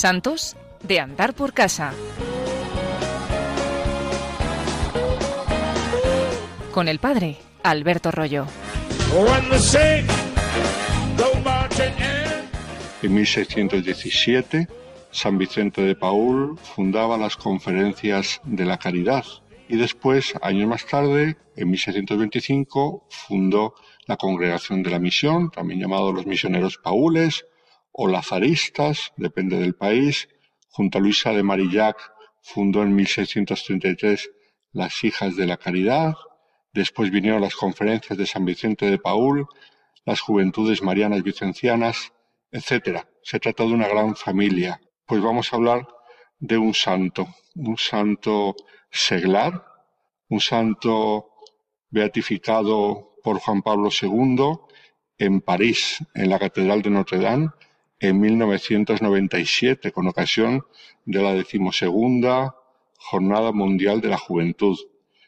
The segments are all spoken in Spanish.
Santos de andar por casa. Con el padre Alberto Rollo. En 1617, San Vicente de Paul fundaba las conferencias de la caridad y después, años más tarde, en 1625, fundó la Congregación de la Misión, también llamado los Misioneros Paules o Lazaristas, depende del país. Junto a Luisa de Marillac fundó en 1633 las Hijas de la Caridad. Después vinieron las conferencias de San Vicente de Paul, las Juventudes Marianas Vicencianas, etc. Se trata de una gran familia. Pues vamos a hablar de un santo, un santo seglar, un santo beatificado por Juan Pablo II en París, en la Catedral de Notre Dame, en 1997, con ocasión de la decimosegunda Jornada Mundial de la Juventud.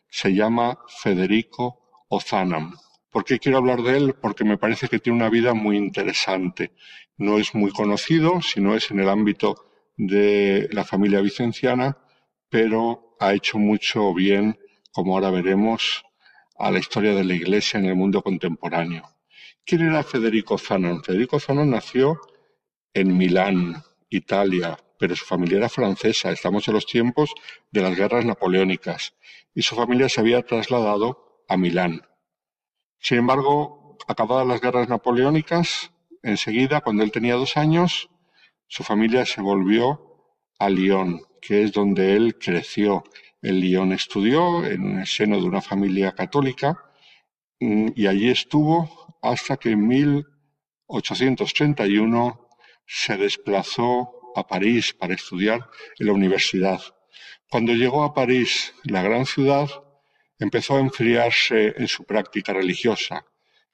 Se llama Federico Ozanam. ¿Por qué quiero hablar de él? Porque me parece que tiene una vida muy interesante. No es muy conocido, sino es en el ámbito de la familia vicenciana, pero ha hecho mucho bien, como ahora veremos, a la historia de la Iglesia en el mundo contemporáneo. ¿Quién era Federico Zanon? Federico Zanon nació en Milán, Italia, pero su familia era francesa. Estamos en los tiempos de las guerras napoleónicas y su familia se había trasladado a Milán. Sin embargo, acabadas las guerras napoleónicas, enseguida, cuando él tenía dos años, su familia se volvió a Lyon, que es donde él creció. En Lyon estudió en el seno de una familia católica mm, y allí estuvo hasta que en 1831 se desplazó a París para estudiar en la universidad. Cuando llegó a París, la gran ciudad, empezó a enfriarse en su práctica religiosa.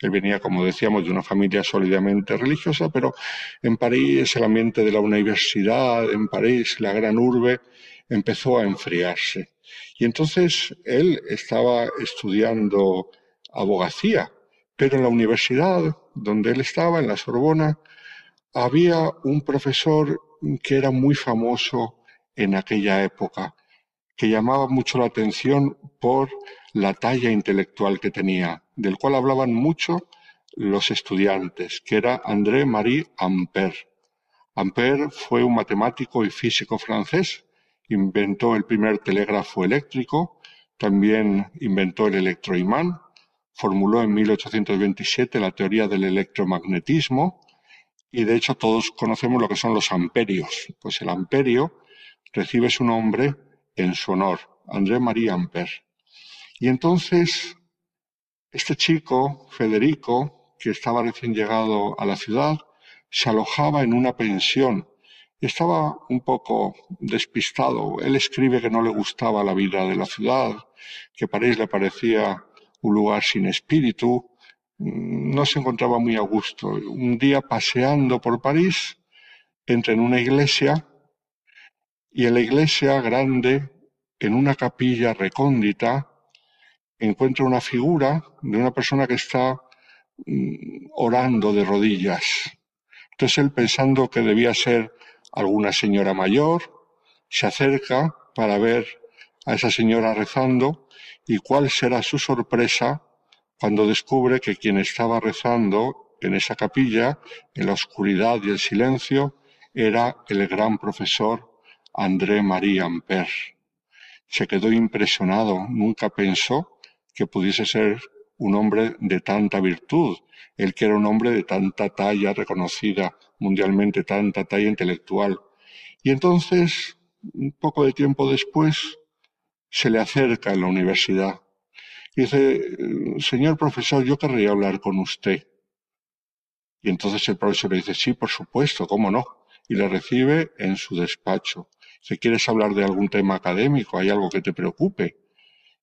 Él venía, como decíamos, de una familia sólidamente religiosa, pero en París el ambiente de la universidad, en París, la gran urbe, empezó a enfriarse. Y entonces él estaba estudiando abogacía, pero en la universidad donde él estaba, en la Sorbona, había un profesor que era muy famoso en aquella época, que llamaba mucho la atención por la talla intelectual que tenía, del cual hablaban mucho los estudiantes, que era André Marie Ampère. Ampère fue un matemático y físico francés, inventó el primer telégrafo eléctrico, también inventó el electroimán, formuló en 1827 la teoría del electromagnetismo y de hecho todos conocemos lo que son los amperios. Pues el amperio recibe su nombre en su honor, André Marie Ampère. Y entonces, este chico, Federico, que estaba recién llegado a la ciudad, se alojaba en una pensión. Estaba un poco despistado. Él escribe que no le gustaba la vida de la ciudad, que París le parecía un lugar sin espíritu, no se encontraba muy a gusto. Un día paseando por París, entra en una iglesia y en la iglesia grande, en una capilla recóndita, encuentra una figura de una persona que está mm, orando de rodillas. Entonces él pensando que debía ser alguna señora mayor, se acerca para ver a esa señora rezando y cuál será su sorpresa cuando descubre que quien estaba rezando en esa capilla, en la oscuridad y el silencio, era el gran profesor André Marie Ampère. Se quedó impresionado, nunca pensó que pudiese ser un hombre de tanta virtud, él que era un hombre de tanta talla reconocida mundialmente, tanta talla intelectual. Y entonces, un poco de tiempo después, se le acerca en la universidad dice, señor profesor, yo querría hablar con usted. Y entonces el profesor le dice, sí, por supuesto, cómo no. Y le recibe en su despacho. Si quieres hablar de algún tema académico, hay algo que te preocupe.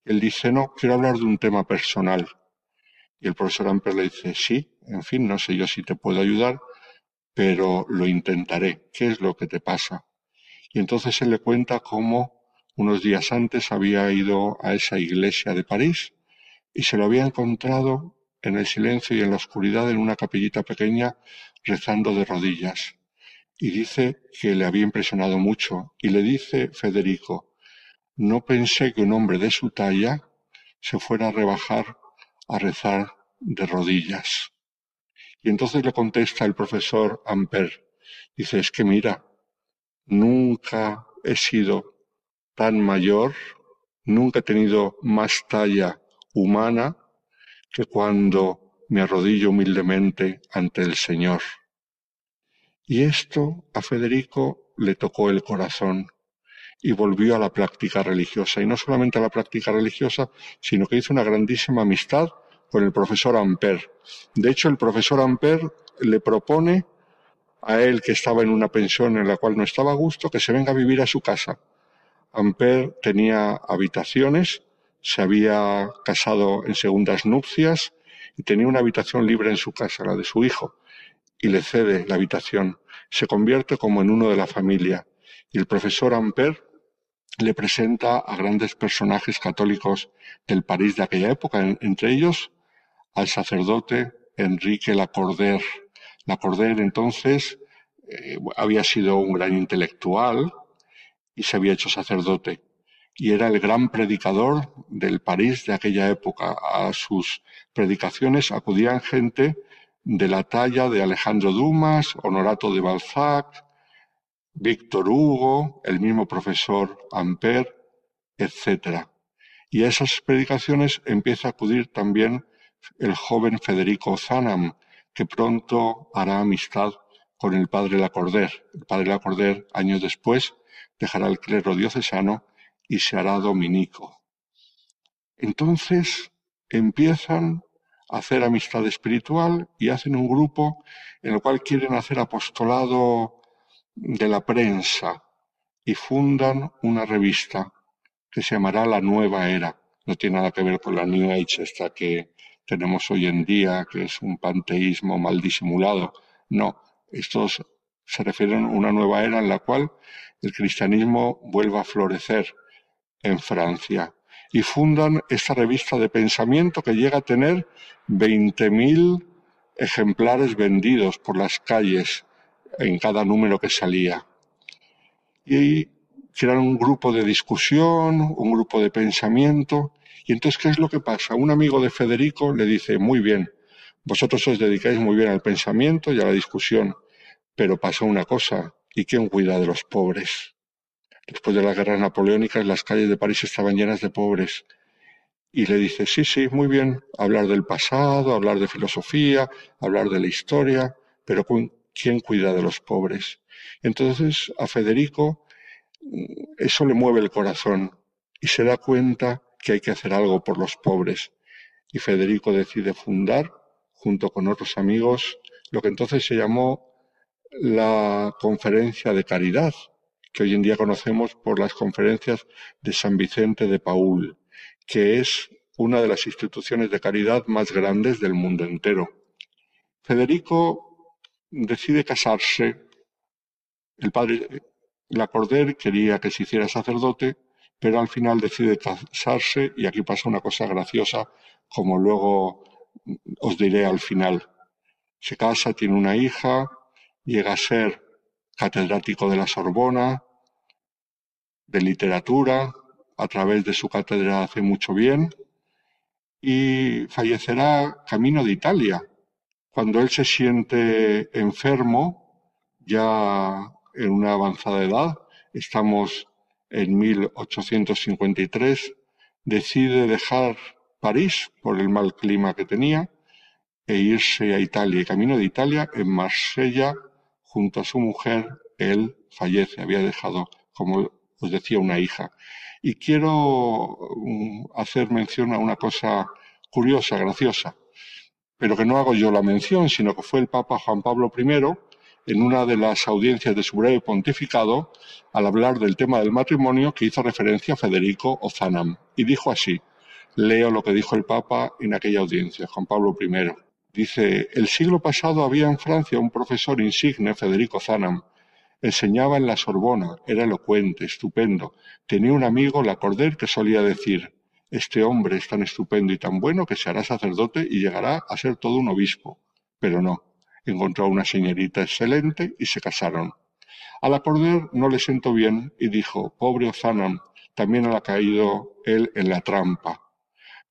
Él dice, no, quiero hablar de un tema personal. Y el profesor Amper le dice, sí, en fin, no sé yo si te puedo ayudar, pero lo intentaré. ¿Qué es lo que te pasa? Y entonces él le cuenta cómo unos días antes había ido a esa iglesia de París y se lo había encontrado en el silencio y en la oscuridad en una capillita pequeña rezando de rodillas. y dice que le había impresionado mucho. Y le dice Federico, no pensé que un hombre de su talla se fuera a rebajar a rezar de rodillas. Y entonces le contesta el profesor Amper, dice, es que mira, nunca he sido tan mayor, nunca he tenido más talla humana que cuando me arrodillo humildemente ante el Señor. Y esto a Federico le tocó el corazón y volvió a la práctica religiosa. Y no solamente a la práctica religiosa, sino que hizo una grandísima amistad con el profesor Amper. De hecho, el profesor Amper le propone a él, que estaba en una pensión en la cual no estaba a gusto, que se venga a vivir a su casa. Amper tenía habitaciones, se había casado en segundas nupcias y tenía una habitación libre en su casa, la de su hijo, y le cede la habitación. Se convierte como en uno de la familia. Y el profesor Amper le presenta a grandes personajes católicos del París de aquella época, entre ellos al sacerdote Enrique Lacordaire. Lacordaire entonces eh, había sido un gran intelectual y se había hecho sacerdote y era el gran predicador del París de aquella época. A sus predicaciones acudían gente de la talla de Alejandro Dumas, Honorato de Balzac, Víctor Hugo, el mismo profesor Ampère, etc. Y a esas predicaciones empieza a acudir también el joven Federico Zanam, que pronto hará amistad con el padre Lacordaire. El padre Lacordaire, años después, dejará el clero diocesano y se hará dominico. Entonces empiezan a hacer amistad espiritual y hacen un grupo en el cual quieren hacer apostolado de la prensa y fundan una revista que se llamará La Nueva Era. No tiene nada que ver con la New Age esta que tenemos hoy en día, que es un panteísmo mal disimulado. No, estos se refieren a una nueva era en la cual el cristianismo vuelva a florecer en Francia y fundan esta revista de pensamiento que llega a tener 20.000 ejemplares vendidos por las calles en cada número que salía. Y crean un grupo de discusión, un grupo de pensamiento. Y entonces, ¿qué es lo que pasa? Un amigo de Federico le dice, muy bien, vosotros os dedicáis muy bien al pensamiento y a la discusión, pero pasa una cosa, ¿y quién cuida de los pobres? Después de las guerras napoleónicas, las calles de París estaban llenas de pobres. Y le dice, sí, sí, muy bien, hablar del pasado, hablar de filosofía, hablar de la historia, pero ¿quién cuida de los pobres? Entonces a Federico mm, eso le mueve el corazón y se da cuenta que hay que hacer algo por los pobres. Y Federico decide fundar, junto con otros amigos, lo que entonces se llamó la Conferencia de Caridad, que hoy en día conocemos por las conferencias de San Vicente de Paul, que es una de las instituciones de caridad más grandes del mundo entero. Federico decide casarse. El padre Lacordaire quería que se hiciera sacerdote, pero al final decide casarse y aquí pasa una cosa graciosa, como luego os diré al final. Se casa, tiene una hija, llega a ser catedrático de la Sorbona, de literatura, a través de su cátedra hace mucho bien, y fallecerá camino de Italia. Cuando él se siente enfermo, ya en una avanzada edad, estamos en 1853, decide dejar París por el mal clima que tenía e irse a Italia. Camino de Italia, en Marsella, junto a su mujer, él fallece. Había dejado, como os decía, una hija. Y quiero mm, hacer mención a una cosa curiosa, graciosa, pero que no hago yo la mención, sino que fue el Papa Juan Pablo I, en una de las audiencias de su breve pontificado, al hablar del tema del matrimonio, que hizo referencia a Federico Ozanam. Y dijo así, leo lo que dijo el Papa en aquella audiencia, Juan Pablo I. Dice, el siglo pasado había en Francia un profesor insigne, Federico Zanam, Enseñaba en la Sorbona, era elocuente, estupendo. Tenía un amigo, Lacordaire, que solía decir, este hombre es tan estupendo y tan bueno que se hará sacerdote y llegará a ser todo un obispo. Pero no, encontró a una señorita excelente y se casaron. Al acorder no le sentó bien y dijo, pobre Ozanam, también ha caído él en la trampa.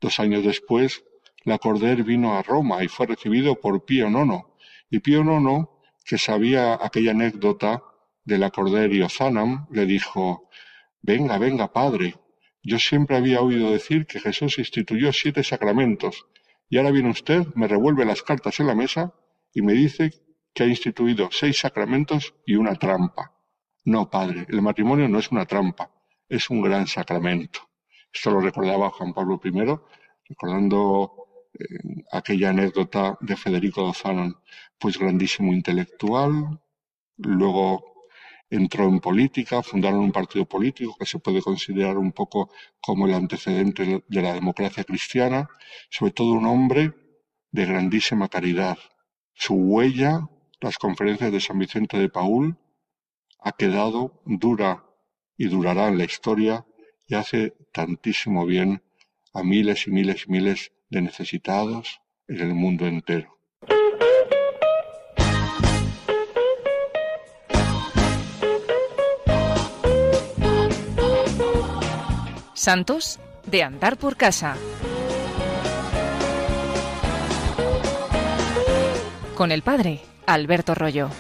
Dos años después, Lacordaire vino a Roma y fue recibido por Pío IX. Y Pío IX, que sabía aquella anécdota de Lacordaire y Ozanam, le dijo, venga, venga, padre, yo siempre había oído decir que Jesús instituyó siete sacramentos, y ahora viene usted, me revuelve las cartas en la mesa y me dice que ha instituido seis sacramentos y una trampa. No, padre, el matrimonio no es una trampa, es un gran sacramento. Esto lo recordaba Juan Pablo I, recordando eh, aquella anécdota de Federico Dozano, pues grandísimo intelectual, luego entró en política, fundaron un partido político que se puede considerar un poco como el antecedente de la democracia cristiana, sobre todo un hombre de grandísima caridad. Su huella, las conferencias de San Vicente de Paul, ha quedado dura y durará en la historia y hace tantísimo bien a miles y miles y miles de necesitados en el mundo entero. Santos de andar por casa. Con el padre Alberto Rollo.